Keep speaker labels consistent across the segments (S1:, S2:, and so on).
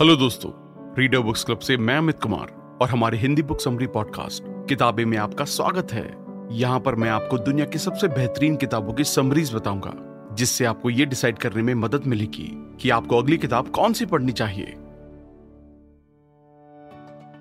S1: Hello दोस्तों reader books club से मैं अमित कुमार और हमारे हिंदी बुक समरी पॉडकास्ट किताबें में आपका स्वागत है। यहाँ पर मैं आपको दुनिया की सबसे बेहतरीन किताबों की समरीज बताऊँगा, जिससे आपको ये डिसाइड करने में मदद मिलेगी कि आपको अगली किताब कौन सी पढ़नी चाहिए।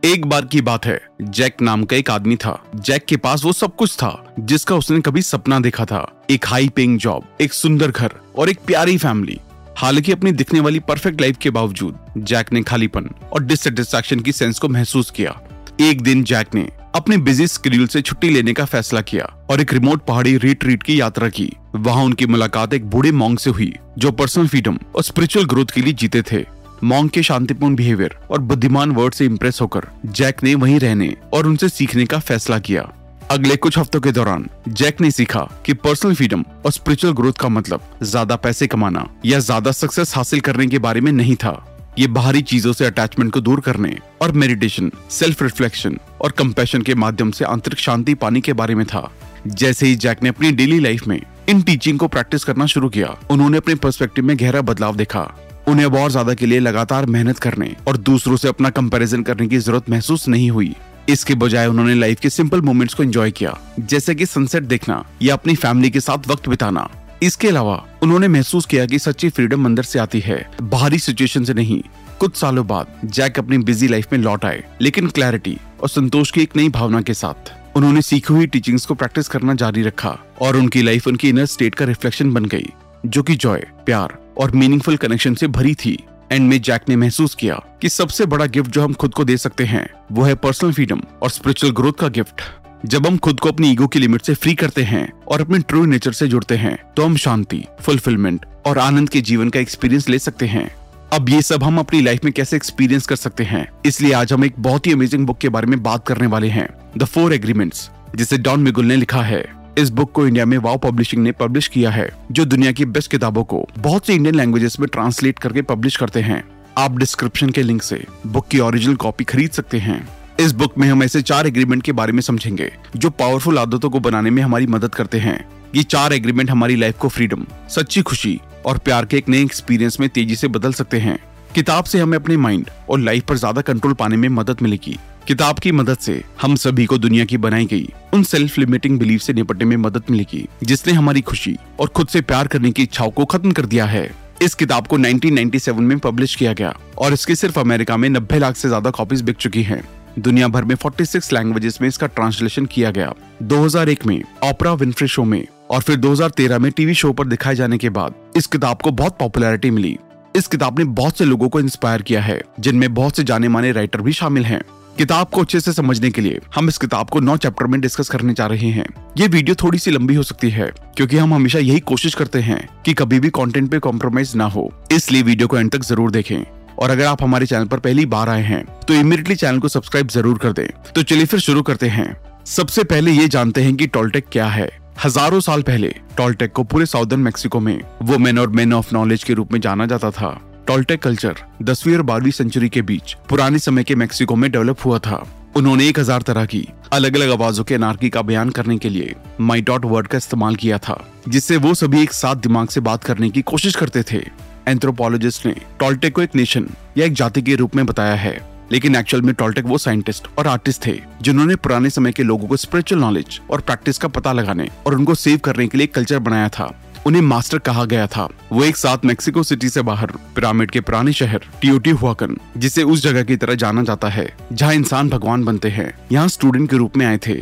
S1: एक बार की बात है जैक नाम का एक आदमी था। जैक के पास वो सब कुछ था, जिसका उसने कभी सपना देखा था। एक हाई पेइंग जॉब एक सुंदर घर और एक प्यारी फैमिली हालाँकि अपनी दिखने वाली परफेक्ट लाइफ के बावजूद जैक ने खालीपन और डिससेटिस्फैक्शन की सेंस को महसूस किया। एक दिन जैक ने अपने बिज़ी स्केड्यूल से छुट्टी लेने का फैसला किया और एक रिमोट पहाड़ी रिट्रीट की यात्रा की। वहाँ उनकी मुलाकात एक बूढ़े मोंग से हुई, जो पर्सनल फ्रीडम और स्पिरिचुअल ग्रोथ के लिए जीते थे। मॉन्ग के शांतिपूर्ण बिहेवियर और बुद्धिमान वर्ड से इम्प्रेस होकर जैक ने वहीं रहने और उनसे सीखने का फैसला किया। अगले कुछ हफ्तों के दौरान, जैक ने सीखा कि पर्सनल फ्रीडम और स्पिरिचुअल ग्रोथ का मतलब ज़्यादा पैसे कमाना या ज़्यादा सक्सेस हासिल करने के बारे में नहीं था। ये बाहरी चीज़ों से अटैचमेंट को दूर करने और मेडिटेशन सेल्फ रिफ्लेक्शन और कम्पेशन के माध्यम से आंतरिक शांति पाने के बारे में था। जैसे ही जैक ने अपनी डेली लाइफ में इन टीचिंग को प्रैक्टिस करना शुरू किया, उन्होंने अपने पर्सपेक्टिव में गहरा बदलाव देखा। उन्हें और ज़्यादा के लिए लगातार मेहनत करने और दूसरों से अपना कंपैरिजन करने की ज़रूरत महसूस नहीं हुई। इसके बजाय उन्होंने लाइफ के सिंपल मोमेंट्स को एंजॉय किया। जैसे कि सनसेट देखना या अपनी फैमिली के साथ वक्त बिताना। इसके अलावा उन्होंने महसूस किया कि सच्ची फ्रीडम अंदर से आती है। बाहरी सिचुएशन से नहीं, कुछ सालों बाद जैक अपनी बिज़ी लाइफ में लौट आए, लेकिन क्लैरिटी और संतोष की एक नई भावना के साथ उन्होंने सीखी हुई टीचिंग्स को प्रैक्टिस करना जारी रखा और उनकी लाइफ उनकी इनर स्टेट का रिफ्लेक्शन बन गई, जो कि जॉय प्यार और मीनिंगफुल कनेक्शन से भरी थी। एंड में जैक ने महसूस किया कि सबसे बड़ा गिफ्ट जो हम खुद को दे सकते हैं, वो है पर्सनल फ्रीडम और स्पिरिचुअल ग्रोथ का गिफ्ट। जब हम खुद को अपनी ईगो की लिमिट से फ्री करते हैं और अपने ट्रू नेचर से जुड़ते हैं तो हम शांति फुलफिलमेंट और आनंद के जीवन का एक्सपीरियंस ले सकते हैं। अब ये सब हम अपनी लाइफ में कैसे एक्सपीरियंस कर सकते हैं, इसलिए आज हम एक बहुत ही अमेजिंग बुक के बारे में बात करने वाले हैं द फोर एग्रीमेंट्स जिसे डॉन मिगुल ने लिखा है। इस बुक को इंडिया में वाओ पब्लिशिंग ने पब्लिश किया है, जो दुनिया की बेस्ट किताबों को बहुत सी इंडियन लैंग्वेजेस में ट्रांसलेट करके पब्लिश करते हैं। आप डिस्क्रिप्शन के लिंक से बुक की ओरिजिनल कॉपी खरीद सकते हैं। इस बुक में हम ऐसे चार एग्रीमेंट के बारे में समझेंगे, जो पावरफुल आदतों को बनाने में हमारी मदद करते हैं। ये चार एग्रीमेंट हमारी लाइफ को फ्रीडम सच्ची खुशी और प्यार के एक नए एक्सपीरियंस में तेज़ी से बदल सकते हैं। किताब से हमें अपने माइंड और लाइफ पर ज़्यादा कंट्रोल पाने में मदद मिलेगी। किताब की मदद से हम सभी को दुनिया की बनाई गई उन सेल्फ लिमिटिंग बिलीफ से निपटने में मदद मिलेगी, जिसने हमारी खुशी और खुद से प्यार करने की इच्छाओं को खत्म कर दिया है। इस किताब को 1997 में पब्लिश किया गया और इसकी सिर्फ़ अमेरिका में 90 लाख से ज़्यादा कॉपीज बिक चुकी हैं। दुनिया भर में 46 लैंग्वेजेस में इसका ट्रांसलेशन किया गया। 2001 में ऑपरा विनफ्रे शो में और फिर 2013 में टीवी शो पर दिखाए जाने के बाद इस किताब को बहुत पॉपुलैरिटी मिली। इस किताब ने बहुत से लोगों को इंस्पायर किया है, जिनमें बहुत से जाने माने राइटर भी शामिल हैं। किताब को अच्छे से समझने के लिए हम इस किताब को नौ चैप्टर में डिस्कस करने जा रहे हैं। ये वीडियो थोड़ी सी लंबी हो सकती है, क्योंकि हम हमेशा यही कोशिश करते हैं कि कभी भी कंटेंट पे कॉम्प्रोमाइज ना हो। इसलिए वीडियो को एंड तक ज़रूर देखें। और अगर आप हमारे चैनल पर पहली बार आए हैं तो इमीडिएटली चैनल को सब्सक्राइब ज़रूर कर दें। तो चलिए फिर शुरू करते हैं। सबसे पहले ये जानते हैं कि टोलटेक क्या है। हज़ारों साल पहले टोलटेक को पूरे साउदर्न मैक्सिको में वुमेन और मेन ऑफ़ नॉलेज के रूप में जाना जाता था। टोल्टेक कल्चर, दसवीं और बारहवीं सेंचुरी के बीच, पुराने समय के मेक्सिको में डेवलप हुआ था। उन्होंने एक हज़ार तरह की अलग अलग आवाजों के नारकी का बयान करने के लिए माई डॉट वर्ड का इस्तेमाल किया था, जिससे वो सभी एक साथ दिमाग से बात करने की कोशिश करते थे। एंथ्रोपोलॉजिस्ट ने टोल्टेक को एक नेशन या एक जाति के रूप में बताया है, लेकिन एक्चुअल में टोल्टेक वो साइंटिस्ट और आर्टिस्ट थे, जिन्होंने पुराने समय के लोगों को स्पिरिचुअल नॉलेज और प्रैक्टिस का पता लगाने और उनको सेव करने के लिए कल्चर बनाया था। उन्हें मास्टर कहा गया था। वो एक साथ मेक्सिको सिटी से बाहर, पिरामिड के पुराने शहर टियोटी हुआकन, जिसे उस जगह की तरह जाना जाता है, जहाँ इंसान भगवान बनते हैं। यहाँ स्टूडेंट के रूप में आए थे।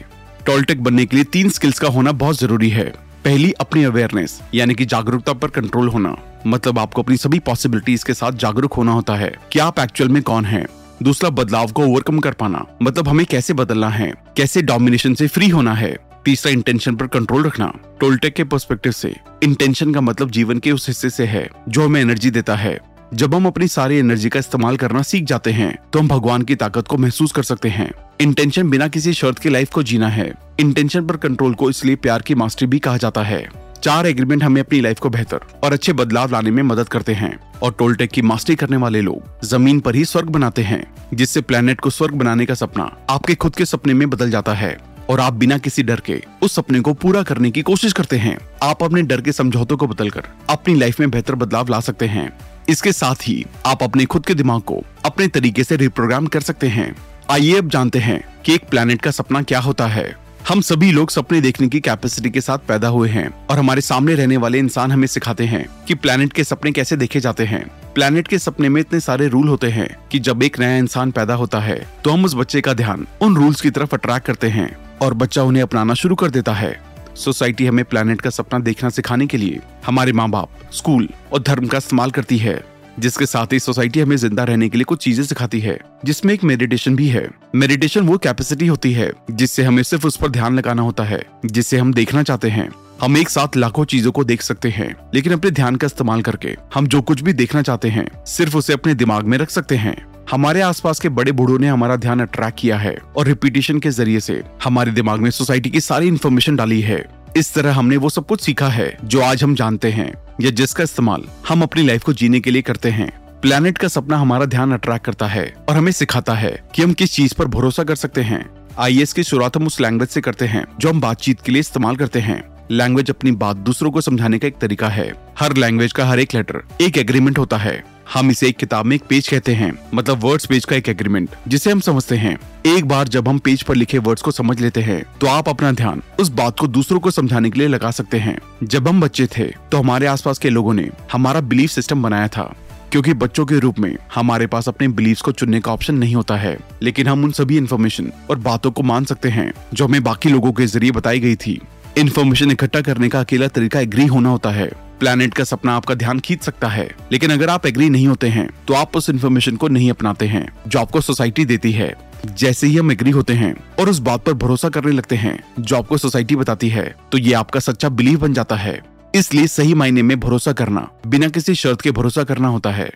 S1: टोलटेक बनने के लिए तीन स्किल्स का होना बहुत ज़रूरी है। पहली, अपनी अवेयरनेस यानी कि जागरूकता पर कंट्रोल होना। मतलब आपको अपनी सभी पॉसिबिलिटीज के साथ जागरूक होना होता है, कि आप एक्चुअल में कौन है। दूसरा, बदलाव को ओवरकम कर पाना। मतलब हमें कैसे बदलना है? कैसे डोमिनेशन से फ्री होना है? तीसरा इंटेंशन पर कंट्रोल रखना टोलटेक के पर्सपेक्टिव से। इंटेंशन का मतलब जीवन के उस हिस्से से है, जो हमें एनर्जी देता है। जब हम अपनी सारी एनर्जी का इस्तेमाल करना सीख जाते हैं तो हम भगवान की ताकत को महसूस कर सकते हैं। इंटेंशन बिना किसी शर्त की लाइफ को जीना है। इंटेंशन पर कंट्रोल को इसलिए प्यार की मास्टरी भी कहा जाता है। चार एग्रीमेंट हमें अपनी लाइफ को बेहतर और अच्छे बदलाव लाने में मदद करते हैं और टोलटेक की मास्टरी करने वाले लोग ज़मीन पर ही स्वर्ग बनाते हैं, जिससे प्लेनेट को स्वर्ग बनाने का सपना आपके खुद के सपने में बदल जाता है। और आप बिना किसी डर के उस सपने को पूरा करने की कोशिश करते हैं। आप अपने डर के समझौतों को बदलकर अपनी लाइफ में बेहतर बदलाव ला सकते हैं। इसके साथ ही आप अपने खुद के दिमाग को अपने तरीके से रिप्रोग्राम कर सकते हैं। आइए अब जानते हैं कि एक प्लेनेट का सपना क्या होता है। हम सभी लोग सपने देखने की कैपेसिटी के साथ पैदा हुए हैं और हमारे सामने रहने वाले इंसान हमें सिखाते हैं कि प्लेनेट के सपने कैसे देखे जाते हैं। प्लेनेट के सपने में इतने सारे रूल होते हैं कि जब एक नया इंसान पैदा होता है तो हम उस बच्चे का ध्यान उन रूल्स की तरफ़ अट्रैक्ट करते हैं और बच्चा उन्हें अपनाना शुरू कर देता है। सोसाइटी हमें प्लेनेट का सपना देखना सिखाने के लिए हमारे माँ बाप स्कूल और धर्म का इस्तेमाल करती है। जिसके साथ ही सोसाइटी हमें ज़िंदा रहने के लिए कुछ चीज़ें सिखाती है, जिसमें एक मेडिटेशन भी है। मेडिटेशन वो कैपेसिटी होती है, जिससे हमें सिर्फ़ उस पर ध्यान लगाना होता है जिससे हम देखना चाहते हैं। हम एक साथ लाखों चीज़ों को देख सकते हैं, लेकिन अपने ध्यान का इस्तेमाल करके हम जो कुछ भी देखना चाहते हैं, सिर्फ़ उसे अपने दिमाग में रख सकते हैं। हमारे आसपास के बड़े बूढ़ों ने हमारा ध्यान अट्रैक्ट किया है और रिपीटेशन के ज़रिए से हमारे दिमाग में सोसाइटी की सारी इन्फॉर्मेशन डाली है। इस तरह हमने वो सब कुछ सीखा है, जो आज हम जानते हैं, या जिसका इस्तेमाल हम अपनी लाइफ को जीने के लिए करते हैं। प्लेनेट का सपना हमारा ध्यान अट्रैक्ट करता है और हमें सिखाता है कि हम किस चीज़ पर भरोसा कर सकते हैं। आईएस की शुरुआत हम उस लैंग्वेज से करते हैं, जो हम बातचीत के लिए इस्तेमाल करते हैं। लैंग्वेज अपनी बात दूसरों को समझाने का एक तरीका है। हर लैंग्वेज का हर एक लेटर एक एग्रीमेंट होता है। हम इसे एक किताब में एक पेज कहते हैं मतलब वर्ड्स पेज का एक एग्रीमेंट जिसे हम समझते हैं। एक बार जब हम पेज पर लिखे वर्ड्स को समझ लेते हैं तो आप अपना ध्यान उस बात को दूसरों को समझाने के लिए लगा सकते हैं। जब हम बच्चे थे तो हमारे आसपास के लोगों ने हमारा बिलीफ सिस्टम बनाया था, क्योंकि बच्चों के रूप में हमारे पास अपने बिलीव्स को चुनने का ऑप्शन नहीं होता है। लेकिन हम उन सभी इन्फॉर्मेशन और बातों को मान सकते हैं, जो हमें बाकी लोगों के ज़रिए बताई गई थी। इन्फॉर्मेशन इकट्ठा करने का अकेला तरीका एग्री होना होता है। प्लैनेट का सपना आपका ध्यान खींच सकता है। लेकिन अगर आप एग्री नहीं होते हैं तो आप उस इन्फॉर्मेशन को नहीं अपनाते हैं, जो आपको सोसाइटी देती है। जैसे ही हम एग्री होते हैं और उस बात पर भरोसा करने लगते हैं, जो आपको सोसाइटी बताती है तो ये आपका सच्चा बिलीव बन जाता है। इसलिए सही मायने में भरोसा करना, बिना किसी शर्त के भरोसा करना होता है।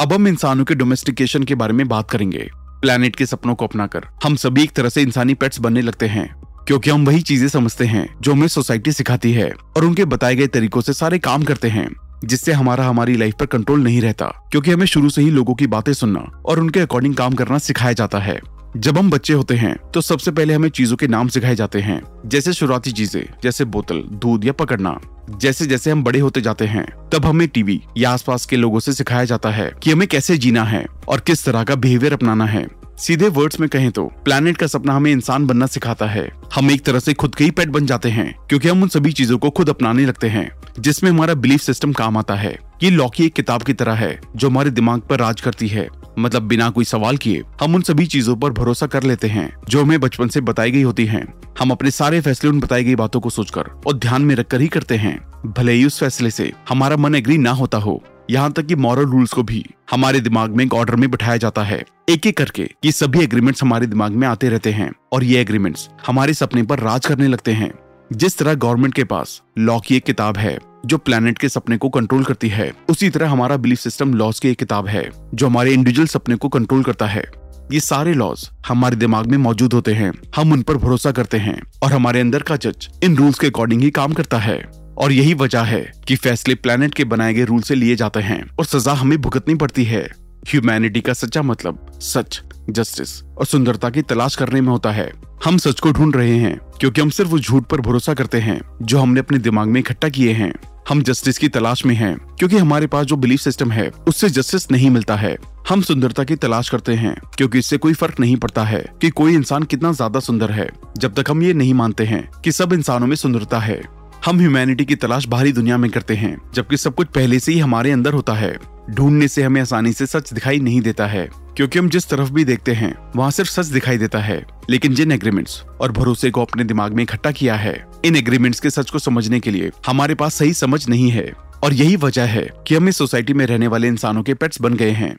S1: अब हम इंसानों के डोमेस्टिकेशन के बारे में बात करेंगे। प्लैनेट के सपनों को अपना कर। हम सभी एक तरह से इंसानी पेट्स बनने लगते हैं, क्योंकि हम वही चीज़ें समझते हैं जो हमें सोसाइटी सिखाती है और उनके बताए गए तरीकों से सारे काम करते हैं। जिससे हमारा हमारी लाइफ पर कंट्रोल नहीं रहता, क्योंकि हमें शुरू से ही लोगों की बातें सुनना और उनके अकॉर्डिंग काम करना सिखाया जाता है। जब हम बच्चे होते हैं तो सबसे पहले हमें चीज़ों के नाम सिखाए जाते हैं, जैसे शुरुआती चीज़ें, जैसे बोतल, दूध या पकड़ना। जैसे जैसे हम बड़े होते जाते हैं, तब हमें टीवी या आसपास के लोगों से सिखाया जाता है कि हमें कैसे जीना है और किस तरह का बिहेवियर अपनाना है। सीधे वर्ड्स में कहें तो प्लैनेट का सपना हमें इंसान बनना सिखाता है। हम एक तरह से खुद के ही पेट बन जाते हैं, क्योंकि हम उन सभी चीज़ों को खुद अपनाने लगते हैं, जिसमें हमारा बिलीफ सिस्टम काम आता है। ये लॉ की एक किताब की तरह है, जो हमारे दिमाग पर राज करती है। मतलब बिना कोई सवाल किए, हम उन सभी चीज़ों पर भरोसा कर लेते हैं, जो हमें बचपन से बताई गई होती हैं। हम अपने सारे फैसले उन बताई गई बातों को सोचकर और ध्यान में रखकर ही करते हैं। भले ही उस फैसले से हमारा मन एग्री ना होता हो यहाँ तक कि मॉरल रूल्स को भी हमारे दिमाग में एक ऑर्डर में बिठाया जाता है। एक एक करके ये सभी एग्रीमेंट्स हमारे दिमाग में आते रहते हैं और ये एग्रीमेंट्स हमारे सपने पर राज करने लगते हैं। जिस तरह गवर्नमेंट के पास लॉ की एक किताब है, जो प्लेनेट के सपने को कंट्रोल करती है, उसी तरह हमारा बिलीफ सिस्टम लॉस की एक किताब है, जो हमारे इंडिविजुअल सपने को कंट्रोल करता है। ये सारे लॉज हमारे दिमाग में मौजूद होते हैं, हम उन पर भरोसा करते हैं और हमारे अंदर का जज इन रूल्स के अकॉर्डिंग ही काम करता है। और यही वजह है कि फैसले प्लेनेट के बनाए गए रूल से लिए जाते हैं और सजा हमें भुगतनी पड़ती है। ह्यूमैनिटी का सच्चा मतलब सच जस्टिस और सुंदरता की तलाश करने में होता है। हम सच को ढूंढ रहे हैं क्योंकि हम सिर्फ़ उस झूठ पर भरोसा करते हैं जो हमने अपने दिमाग में इकट्ठा किए हैं। हम जस्टिस की तलाश में हैं क्योंकि हमारे पास जो बिलीफ सिस्टम है, उससे जस्टिस नहीं मिलता है। हम सुंदरता की तलाश करते हैं क्योंकि इससे कोई फ़र्क नहीं पड़ता है कि कोई इंसान कितना ज़्यादा सुंदर है। जब तक हम ये नहीं मानते हैं कि सब इंसानों में सुंदरता है। हम ह्यूमैनिटी की तलाश बाहरी दुनिया में करते हैं, जबकि सब कुछ पहले से ही हमारे अंदर होता है। ढूँढने से हमें आसानी से सच दिखाई नहीं देता है, क्योंकि हम जिस तरफ़ भी देखते हैं, वहाँ सिर्फ़ सच दिखाई देता है। लेकिन जिन एग्रीमेंट्स और भरोसे को अपने दिमाग में इकट्ठा किया है, इन एग्रीमेंट्स के सच को समझने के लिए हमारे पास सही समझ नहीं है। और यही वजह है कि हम इस सोसाइटी में रहने वाले इंसानों के पेट्स बन गए हैं।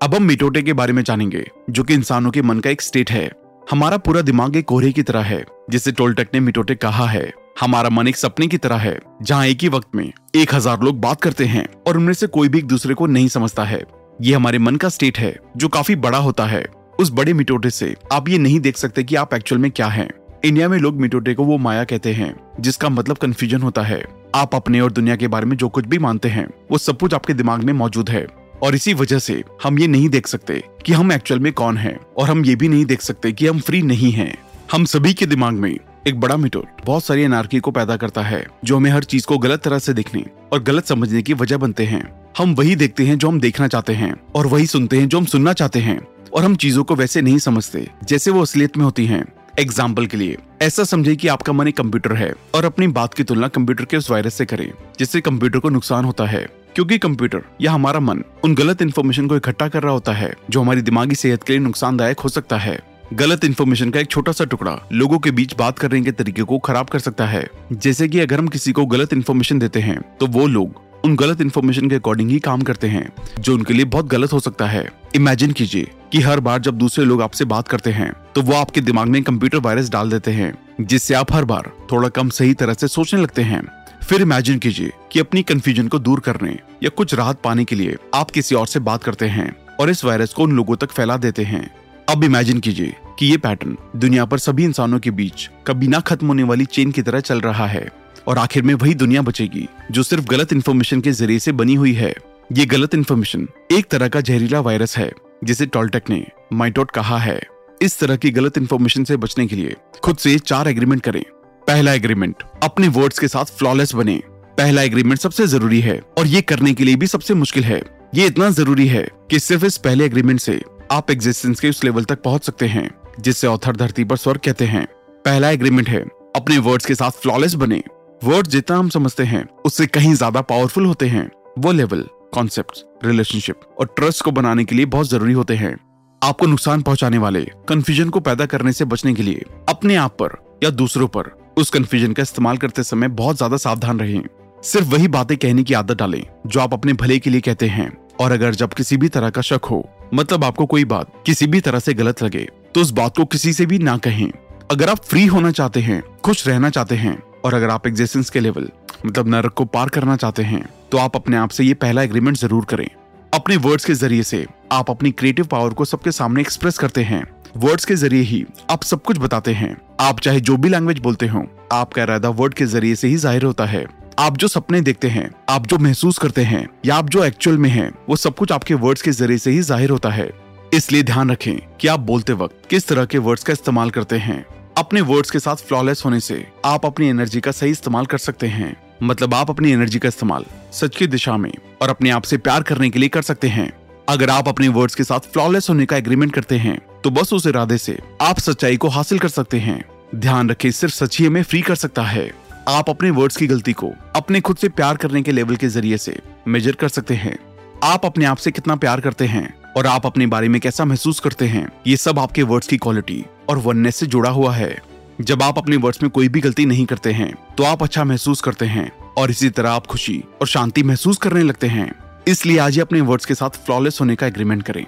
S1: अब हम मिटोटे के बारे में जानेंगे, जो कि इंसानों के मन का एक स्टेट है। हमारा पूरा दिमाग एक कोहरे की तरह है, जिसे टोलटेक ने मिटोटे कहा है। हमारा मन एक सपने की तरह है, जहाँ एक ही वक्त में एक हज़ार लोग बात करते हैं और उनमें से कोई भी एक दूसरे को नहीं समझता है। ये हमारे मन का स्टेट है, जो काफ़ी बड़ा होता है। उस बड़े मिटोटे से आप ये नहीं देख सकते कि आप एक्चुअल में क्या हैं। इंडिया में लोग मिटोटे को वो माया कहते हैं, जिसका मतलब कंफ्यूजन होता है। आप अपने और दुनिया के बारे में जो कुछ भी मानते हैं, वो सब कुछ आपके दिमाग में मौजूद है। और इसी वजह से हम ये नहीं देख सकते कि हम एक्चुअल में कौन हैं, और हम ये भी नहीं देख सकते कि हम फ्री नहीं हैं। हम सभी के दिमाग में एक बड़ा मिटोर बहुत सारी अनारकी को पैदा करता है, जो हमें हर चीज़ को गलत तरह से देखने और गलत समझने की वजह बनते हैं। हम वही देखते हैं जो हम देखना चाहते हैं, और वही सुनते हैं जो हम सुनना चाहते हैं, और हम चीज़ों को वैसे नहीं समझते, जैसे वो असलियत में होती हैं। एग्ज़ाम्पल के लिए, ऐसा समझे कि आपका मन एक कंप्यूटर है, और अपनी बात की तुलना कंप्यूटर के उस वायरस से करें, जिससे कंप्यूटर को नुकसान होता है। क्योंकि कंप्यूटर या हमारा मन उन गलत इन्फॉर्मेशन को इकट्ठा कर रहा होता है, जो हमारी दिमागी सेहत के लिए नुकसानदायक हो सकता है। गलत इन्फॉर्मेशन का एक छोटा सा टुकड़ा लोगों के बीच बात करने के तरीके को खराब कर सकता है। जैसे कि अगर हम किसी को गलत इन्फॉर्मेशन देते हैं तो वो लोग उन गलत इन्फॉर्मेशन के अकॉर्डिंग ही काम करते हैं, जो उनके लिए बहुत गलत हो सकता है। इमेजिन कीजिए कि हर बार जब दूसरे लोग आपसे बात करते हैं तो वो आपके दिमाग में कंप्यूटर वायरस डाल देते हैं, जिससे आप हर बार थोड़ा कम सही तरह से सोचने लगते हैं। फिर इमेजिन कीजिए कि अपनी कंफ्यूजन को दूर करने या कुछ राहत पाने के लिए आप किसी और से बात करते हैं और इस वायरस को उन लोगों तक फैला देते हैं। अब इमेजिन कीजिए कि ये पैटर्न दुनिया पर सभी इंसानों के बीच कभी ना खत्म होने वाली चेन की तरह चल रहा है और आखिर में वही दुनिया बचेगी जो सिर्फ़ गलत इन्फॉर्मेशन के ज़रिए से बनी हुई है। ये गलत इन्फॉर्मेशन एक तरह का जहरीला वायरस है, जिसे टॉल्टेक ने माइटोट कहा है। इस तरह की गलत इन्फॉर्मेशन से बचने के लिए खुद से चार एग्रीमेंट करें। पहला एग्रीमेंट अपने वर्ड्स के साथ फ्लॉलेस बने। पहला एग्रीमेंट सबसे ज़रूरी है, और ये करने के लिए भी सबसे मुश्किल है। ये इतना ज़रूरी है कि सिर्फ़ इस पहले एग्रीमेंट से आप एग्जिस्टेंस के उस लेवल तक पहुँच सकते हैं, जिससे ऑथर धरती पर स्वर्ग कहते हैं। पहला एग्रीमेंट है, अपने वर्ड्स के साथ फ्लॉलेस बने। वर्ड जितना हम समझते हैं, उससे कहीं ज़्यादा पावरफुल होते हैं। वो लेवल कॉन्सेप्ट रिलेशनशिप और ट्रस्ट को बनाने के लिए बहुत ज़रूरी होते हैं। आपको नुकसान पहुँचाने वाले कंफ्यूजन को पैदा करने से बचने के लिए, अपने आप पर या दूसरों पर उस कंफ्यूजन का इस्तेमाल करते समय बहुत ज़्यादा सावधान रहें। सिर्फ़ वही बातें कहने की आदत डालें, जो आप अपने भले के लिए कहते हैं। और अगर जब किसी भी तरह का शक हो मतलब आपको कोई बात किसी भी तरह से गलत लगे तो उस बात को किसी से भी ना कहें। अगर आप फ्री होना चाहते हैं, खुश रहना चाहते हैं, और अगर आप एग्जिस्टेंस के लेवल मतलब नरक को पार करना चाहते हैं तो आप अपने आप से ये पहला एग्रीमेंट ज़रूर करें। अपने वर्ड्स के ज़रिए से आप अपनी क्रिएटिव पावर को सबके सामने एक्सप्रेस करते हैं। वर्ड्स के ज़रिए ही आप सब कुछ बताते हैं। आप चाहे जो भी लैंग्वेज बोलते हो आपका इरादा वर्ड के ज़रिए से ही ज़ाहिर होता है। आप जो सपने देखते हैं आप जो महसूस करते हैं या आप जो एक्चुअल में हैं, वो सब कुछ आपके वर्ड्स के ज़रिए से ही ज़ाहिर होता है। इसलिए ध्यान रखें कि आप बोलते वक्त किस तरह के वर्ड्स का इस्तेमाल करते हैं। अपने वर्ड्स के साथ फ्लॉलेस होने से आप अपनी एनर्जी का सही इस्तेमाल कर सकते हैं। मतलब आप अपनी एनर्जी का इस्तेमाल सच की दिशा में और अपने आप से प्यार करने के लिए कर सकते हैं। अगर आप अपने वर्ड्स के साथ फ्लॉलेस होने का एग्रीमेंट करते हैं तो बस उस इरादे से आप सच्चाई को हासिल कर सकते हैं। ध्यान रखें, सिर्फ़ सच ही हमें फ्री कर सकता है। आप अपने वर्ड्स की गलती को अपने खुद से प्यार करने के लेवल के ज़रिए से मेजर कर सकते हैं। आप अपने आप से कितना प्यार करते हैं और आप अपने बारे में कैसा महसूस करते हैं, ये सब आपके वर्ड्स की क्वालिटी और वननेस से जुड़ा हुआ है। जब आप अपने वर्ड्स में कोई भी गलती नहीं करते हैं तो आप अच्छा महसूस करते हैं और इसी तरह आप खुशी और शांति महसूस करने लगते हैं। इसलिए आज ही अपने वर्ड्स के साथ फ्लॉलेस होने का एग्रीमेंट करें।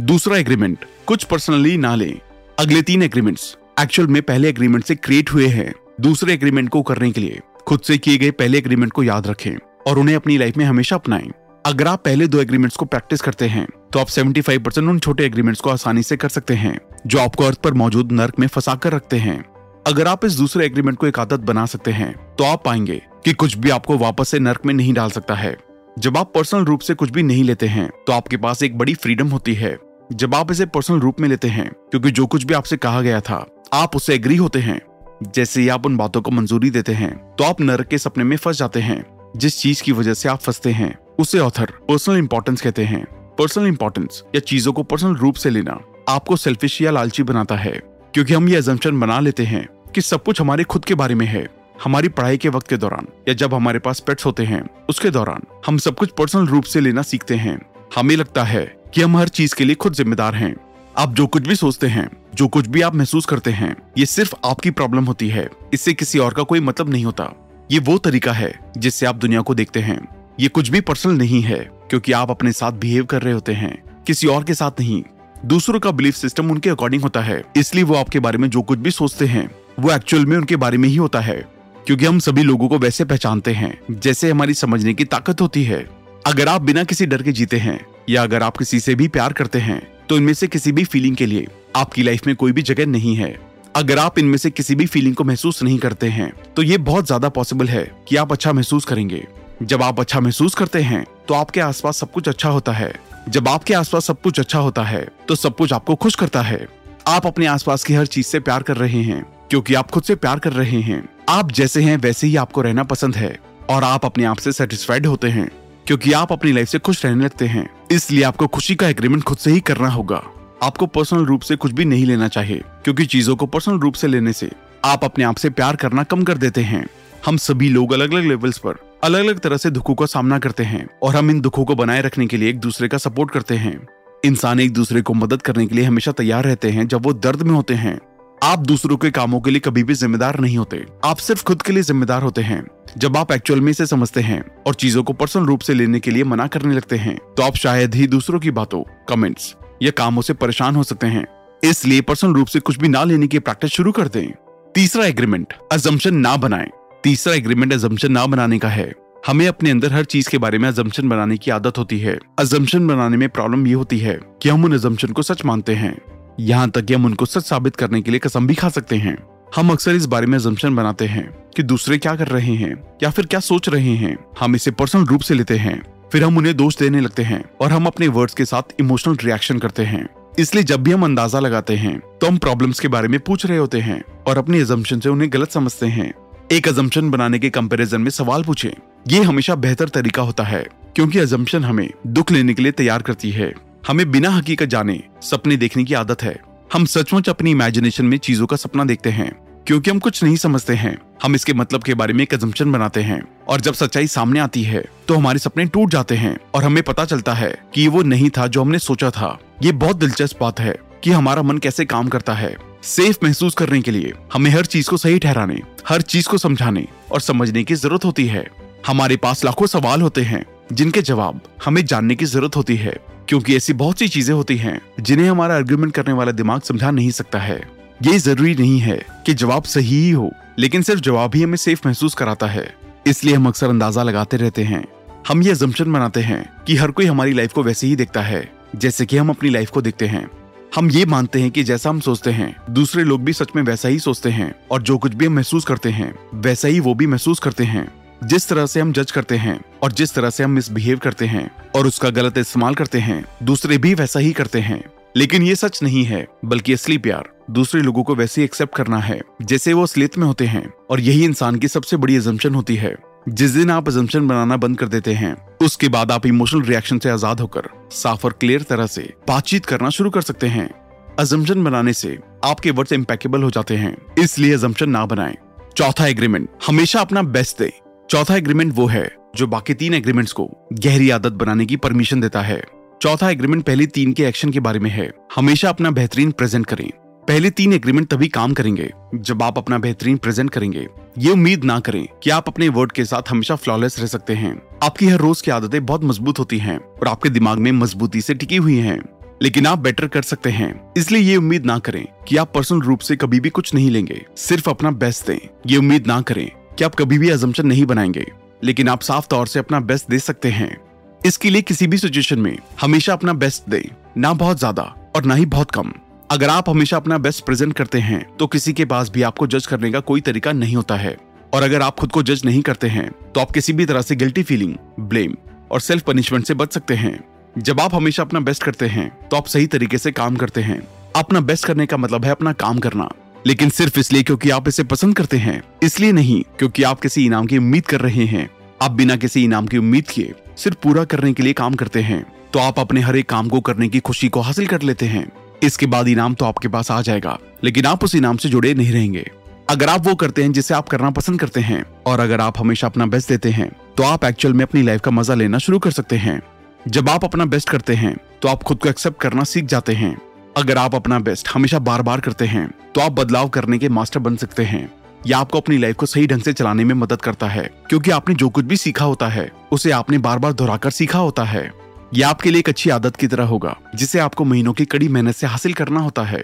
S1: दूसरा एग्रीमेंट कुछ पर्सनली ना लें। अगले तीन एग्रीमेंट्स एक्चुअल में पहले एग्रीमेंट से क्रिएट हुए हैं। दूसरे एग्रीमेंट को करने के लिए, खुद से किए गए पहले एग्रीमेंट को याद रखें और उन्हें अपनी लाइफ में हमेशा अपनाएँ। अगर आप पहले दो एग्रीमेंट्स को प्रैक्टिस करते हैं तो आप 75 परसेंट उन छोटे एग्रीमेंट्स को आसानी से कर सकते हैं, जो आपको अर्थ पर मौजूद नर्क में फंसा कर रखते हैं। अगर आप इस दूसरे एग्रीमेंट को एक आदत बना सकते हैं तो आप पाएँगे कि कुछ भी आपको वापस से नर्क में नहीं डाल सकता है। जब आप पर्सनल रूप से कुछ भी नहीं लेते हैं तो आपके पास एक बड़ी फ्रीडम होती है। जब आप इसे पर्सनल रूप में लेते हैं, क्योंकि जो कुछ भी आपसे कहा गया था, आप उससे एग्री होते हैं। जैसे ही आप उन बातों को मंजूरी देते हैं तो आप नरक के सपने में फंस जाते हैं, जिस चीज़ की वजह से आप फंसते हैं, उसे ऑथर पर्सनल इंपॉर्टेंस कहते हैं। पर्सनल इंपॉर्टेंस या चीज़ों को पर्सनल रूप से लेना आपको सेल्फिश या लालची बनाता है, क्योंकि हम ये एजम्पन बना लेते हैं कि सब कुछ हमारे खुद के बारे में है। हमारी पढ़ाई के वक्त के दौरान या जब हमारे पास पेट्स होते हैं, उसके दौरान हम सब कुछ पर्सनल रूप से लेना सीखते हैं। हमें लगता है कि हम हर चीज़ के लिए खुद जिम्मेदार हैं। आप जो कुछ भी सोचते हैं, जो कुछ भी आप महसूस करते हैं, ये सिर्फ़ आपकी प्रॉब्लम होती है। इससे किसी और का कोई मतलब नहीं होता। ये वो तरीका है जिससे आप दुनिया को देखते हैं। ये कुछ भी पर्सनल नहीं है, क्योंकि आप अपने साथ बिहेव कर रहे होते हैं। किसी और के साथ नहीं। दूसरों का बिलीफ सिस्टम उनके अकॉर्डिंग होता है। इसलिए वो आपके बारे में जो कुछ भी सोचते हैं, वो एक्चुअल में उनके बारे में ही होता है। क्योंकि हम सभी लोगों को वैसे पहचानते हैं, जैसे हमारी समझने की ताकत होती है। अगर आप बिना किसी डर के जीते हैं या अगर आप किसी से भी प्यार करते हैं तो इनमें से किसी भी फीलिंग के लिए आपकी लाइफ में कोई भी जगह नहीं है। अगर आप इनमें से किसी भी फीलिंग को महसूस नहीं करते हैं तो ये बहुत ज़्यादा पॉसिबल है कि आप अच्छा महसूस करेंगे। जब आप अच्छा महसूस करते हैं तो आपके आसपास सब कुछ अच्छा होता है। जब आपके आसपास सब कुछ अच्छा होता है तो सब कुछ आपको खुश करता है। आप अपने आसपास की हर चीज़ से प्यार कर रहे हैं, क्योंकि आप खुद से प्यार कर रहे हैं। आप जैसे हैं, वैसे ही आपको रहना पसंद है, और आप अपने आप से सेटिस्फाइड होते हैं। क्योंकि आप अपनी लाइफ से खुश रहने लगते हैं। इसलिए आपको खुशी का एग्रीमेंट खुद से ही करना होगा। आपको पर्सनल रूप से कुछ भी नहीं लेना चाहिए, क्योंकि चीज़ों को पर्सनल रूप से लेने से आप अपने आप से प्यार करना कम कर देते हैं। हम सभी लोग अलग अलग लेवल्स पर अलग अलग तरह से दुखों का सामना करते हैं और हम इन दुखों को बनाए रखने के लिए एक दूसरे का सपोर्ट करते हैं। इंसान एक दूसरे को मदद करने के लिए हमेशा तैयार रहते हैं जब वो दर्द में होते हैं। आप दूसरों के कामों के लिए कभी भी जिम्मेदार नहीं होते। आप सिर्फ़ खुद के लिए जिम्मेदार होते हैं। जब आप एक्चुअल में इसे समझते हैं और चीज़ों को पर्सनल रूप से लेने के लिए मना करने लगते हैं तो आप शायद ही दूसरों की बातों कमेंट्स या कामों से परेशान हो सकते हैं। इसलिए पर्सनल रूप से कुछ भी ना लेने की प्रैक्टिस शुरू कर दें। तीसरा एग्रीमेंट अजम्पन ना बनाए। तीसरा एग्रीमेंट अजम्पन ना बनाने का है। हमें अपने अंदर हर चीज़ के बारे में अजम्पन बनाने की आदत होती है। अजम्पन बनाने में प्रॉब्लम ये होती है कि हम उन अजम्पन को सच मानते हैं। यहाँ तक कि हम उनको सच साबित करने के लिए कसम भी खा सकते हैं। हम अक्सर इस बारे में अजम्पन बनाते हैं कि दूसरे क्या कर रहे हैं, या फिर क्या सोच रहे हैं। हम इसे पर्सनल रूप से लेते हैं, फिर हम उन्हें दोष देने लगते हैं और हम अपने वर्ड्स के साथ इमोशनल रिएक्शन करते हैं। इसलिए जब भी हम अंदाज़ा लगाते हैं तो हम प्रॉब्लम्स के बारे में पूछ रहे होते हैं और अपनी एजम्पन से उन्हें गलत समझते हैं। एक एजम्पन बनाने के कंपैरिजन में सवाल पूछे। ये हमेशा बेहतर तरीका होता है, क्योंकि एजम्पन हमें दुख लेने के लिए तैयार करती है। हमें बिना हकीकत जाने सपने देखने की आदत है। हम सचमुच अपनी इमेजिनेशन में चीज़ों का सपना देखते हैं, क्योंकि हम कुछ नहीं समझते हैं। हम इसके मतलब के बारे में एक अजम्पन बनाते हैं, और जब सच्चाई सामने आती है तो हमारे सपने टूट जाते हैं, और हमें पता चलता है कि वो नहीं था जो हमने सोचा था। ये बहुत दिलचस्प बात है कि हमारा मन कैसे काम करता है। सेफ़ महसूस करने के लिए हमें हर चीज़ को सही ठहराने, हर चीज़ को समझाने और समझने की ज़रूरत होती है। हमारे पास लाखों सवाल होते हैं, जिनके जवाब हमें जानने की ज़रूरत होती है। क्योंकि ऐसी बहुत सी चीज़ें होती हैं, जिन्हें हमारा आर्ग्यूमेंट करने वाला दिमाग समझा नहीं सकता है। ये ज़रूरी नहीं है कि जवाब सही ही हो, लेकिन सिर्फ़ जवाब ही हमें सेफ़ महसूस कराता है। इसलिए हम अक्सर अंदाज़ा लगाते रहते हैं। हम ये जमशन बनाते हैं कि हर कोई हमारी लाइफ को वैसे ही देखता है, जैसे कि हम अपनी लाइफ को देखते हैं। हम ये मानते हैं कि जैसा हम सोचते हैं, दूसरे लोग भी सच में वैसा ही सोचते हैं, और जो कुछ भी हम महसूस करते हैं, वैसा ही वो भी महसूस करते हैं। जिस तरह से हम जज करते हैं और जिस तरह से हम मिसबिहेव करते हैं और उसका गलत इस्तेमाल करते हैं, दूसरे भी वैसा ही करते हैं। लेकिन ये सच नहीं है, बल्कि असली प्यार। दूसरे लोगों को वैसे ही एक्सेप्ट करना है, जैसे वो असलियत में होते हैं। और यही इंसान की सबसे बड़ी एजम्पन होती है। जिस दिन आप एजम्पन बनाना बंद कर देते हैं, उसके बाद आप इमोशनल रिएक्शन से आज़ाद होकर, साफ़ और क्लियर तरह से बातचीत करना शुरू कर सकते हैं। अजम्पन बनाने से आपके वर्ड्स इम्पेकेबल हो जाते हैं। इसलिए अजम्पन ना बनाएँ। चौथा एग्रीमेंट हमेशा अपना बेस्ट दे। चौथा एग्रीमेंट वो है जो बाकी तीन एग्रीमेंट्स को गहरी आदत बनाने की परमिशन देता है। चौथा एग्रीमेंट पहले तीन के एक्शन के बारे में है। हमेशा अपना बेहतरीन प्रेजेंट करें। पहले तीन एग्रीमेंट तभी काम करेंगे, जब आप अपना बेहतरीन प्रेजेंट करेंगे। ये उम्मीद ना करें कि आप अपने वर्ड के साथ हमेशा फ्लॉलेस रह सकते हैं। आपकी हर रोज की आदतें बहुत मज़बूत होती हैं और आपके दिमाग में मजबूती से टिकी हुई हैं। लेकिन आप बेटर कर सकते हैं। इसलिए ये उम्मीद ना करें कि आप पर्सनल रूप से कभी भी कुछ नहीं लेंगे। सिर्फ़ अपना बेस्ट दें। ये उम्मीद ना करें कि आप कभी भी अजम्पन नहीं बनाएँगे, लेकिन आप साफ़ तौर से अपना बेस्ट दे सकते हैं। इसके लिए किसी भी सिचुएशन में हमेशा अपना बेस्ट दें, ना बहुत ज़्यादा और ना ही बहुत कम। अगर आप हमेशा अपना बेस्ट प्रेजेंट करते हैं तो किसी के पास भी आपको जज करने का कोई तरीका नहीं होता है। और अगर आप खुद को जज नहीं करते हैं तो आप किसी भी तरह से गिल्टी फीलिंग ब्लेम और सेल्फ पनिशमेंट से बच सकते हैं। जब आप हमेशा अपना बेस्ट करते हैं तो आप सही तरीके से काम करते हैं। अपना बेस्ट करने का मतलब है अपना काम करना। लेकिन सिर्फ़ इसलिए क्योंकि आप इसे पसंद करते हैं। इसलिए नहीं, क्योंकि आप किसी इनाम की उम्मीद कर रहे हैं। आप बिना किसी इनाम की उम्मीद किए सिर्फ़ पूरा करने के लिए काम करते हैं। तो आप अपने हर एक काम को करने की खुशी को हासिल कर लेते हैं। इसके बाद इनाम तो आपके पास आ जाएगा, लेकिन आप उस इनाम से जुड़े नहीं रहेंगे। अगर आप वो करते हैं जिसे आप करना पसंद करते हैं, और अगर आप हमेशा अपना बेस्ट देते हैं तो आप एक्चुअल में अपनी लाइफ का मज़ा लेना शुरू कर सकते हैं। जब आप अपना बेस्ट करते हैं तो आप खुद को एक्सेप्ट करना सीख जाते हैं। अगर आप अपना बेस्ट हमेशा बार बार करते हैं तो आप बदलाव करने के मास्टर बन सकते हैं। यह आपको अपनी लाइफ को सही ढंग से चलाने में मदद करता है, क्योंकि आपने जो कुछ भी सीखा होता है, उसे आपने बार बार दोहराकर सीखा होता है। यह आपके लिए एक अच्छी आदत की तरह होगा, जिसे आपको महीनों की कड़ी मेहनत से हासिल करना होता है।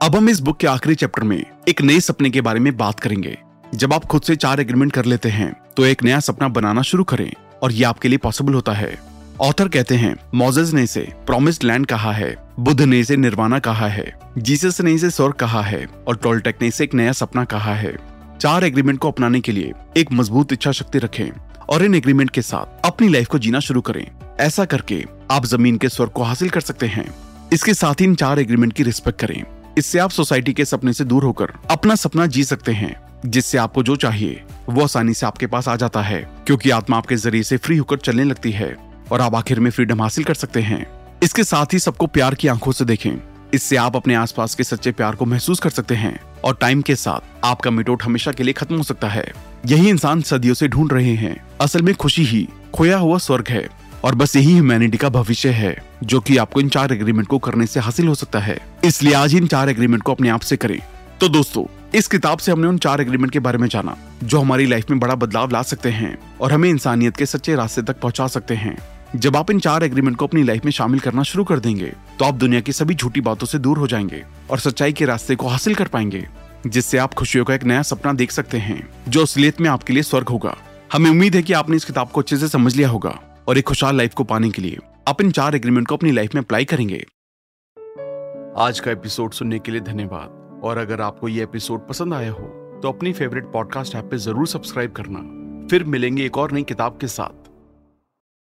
S1: अब हम इस बुक के आखिरी चैप्टर में एक नए सपने के बारे में बात करेंगे। जब आप खुद से चार एग्रीमेंट कर लेते हैं तो एक नया सपना बनाना शुरू करें, और ये आपके लिए पॉसिबल होता है। ऑथर कहते हैं मोजेस ने इसे प्रोमिस्ड लैंड कहा है, बुद्ध ने इसे निर्वाणा कहा है जीसस ने इसे स्वर्ग कहा है, और टोलटेक ने इसे एक नया सपना कहा है। चार एग्रीमेंट को अपनाने के लिए एक मज़बूत इच्छा शक्ति रखें, और इन एग्रीमेंट के साथ अपनी लाइफ को जीना शुरू करें। ऐसा करके आप ज़मीन के स्वर्ग को हासिल कर सकते हैं। इसके साथ ही इन चार एग्रीमेंट की रिस्पेक्ट करें। इससे आप सोसाइटी के सपने से दूर होकर अपना सपना जी सकते हैं। जिससे आपको जो चाहिए, वो आसानी से आपके पास आ जाता है, क्योंकि आत्मा आपके ज़रिए से फ्री होकर चलने लगती है और आप आखिर में फ्रीडम हासिल कर सकते हैं। इसके साथ ही सबको प्यार की आँखों से देखें। इससे आप अपने आसपास के सच्चे प्यार को महसूस कर सकते हैं और टाइम के साथ आपका मिटोट हमेशा के लिए खत्म हो सकता है। यही इंसान सदियों से ढूंढ रहे हैं। असल में खुशी ही खोया हुआ स्वर्ग है और बस यही ह्यूमैनिटी का भविष्य है, जो कि आपको इन चार एग्रीमेंट को करने से हासिल हो सकता है। इसलिए आज इन चार एग्रीमेंट को अपने आप से करें। तो दोस्तों इस किताब से हमने उन चार एग्रीमेंट के बारे में जाना, जो हमारी लाइफ में बड़ा बदलाव ला सकते हैं और हमें इंसानियत के सच्चे रास्ते तक पहुँचा सकते हैं। जब आप इन चार एग्रीमेंट को अपनी लाइफ में शामिल करना शुरू कर देंगे तो आप दुनिया की सभी झूठी बातों से दूर हो जाएँगे और सच्चाई के रास्ते को हासिल कर पाएँगे, जिससे आप खुशियों का एक नया सपना देख सकते हैं, जो असलियत में आपके लिए स्वर्ग होगा। हमें उम्मीद है कि आपने इस किताब को अच्छे से समझ लिया होगा और एक खुशहाल लाइफ को पाने के लिए आप इन चार एग्रीमेंट को अपनी लाइफ में अप्लाई करेंगे। आज का एपिसोड सुनने के लिए धन्यवाद। और अगर आपको ये एपिसोड पसंद आया हो तो अपनी फेवरेट पॉडकास्ट ऐप पे ज़रूर सब्सक्राइब करना। फिर मिलेंगे एक और नई किताब के साथ।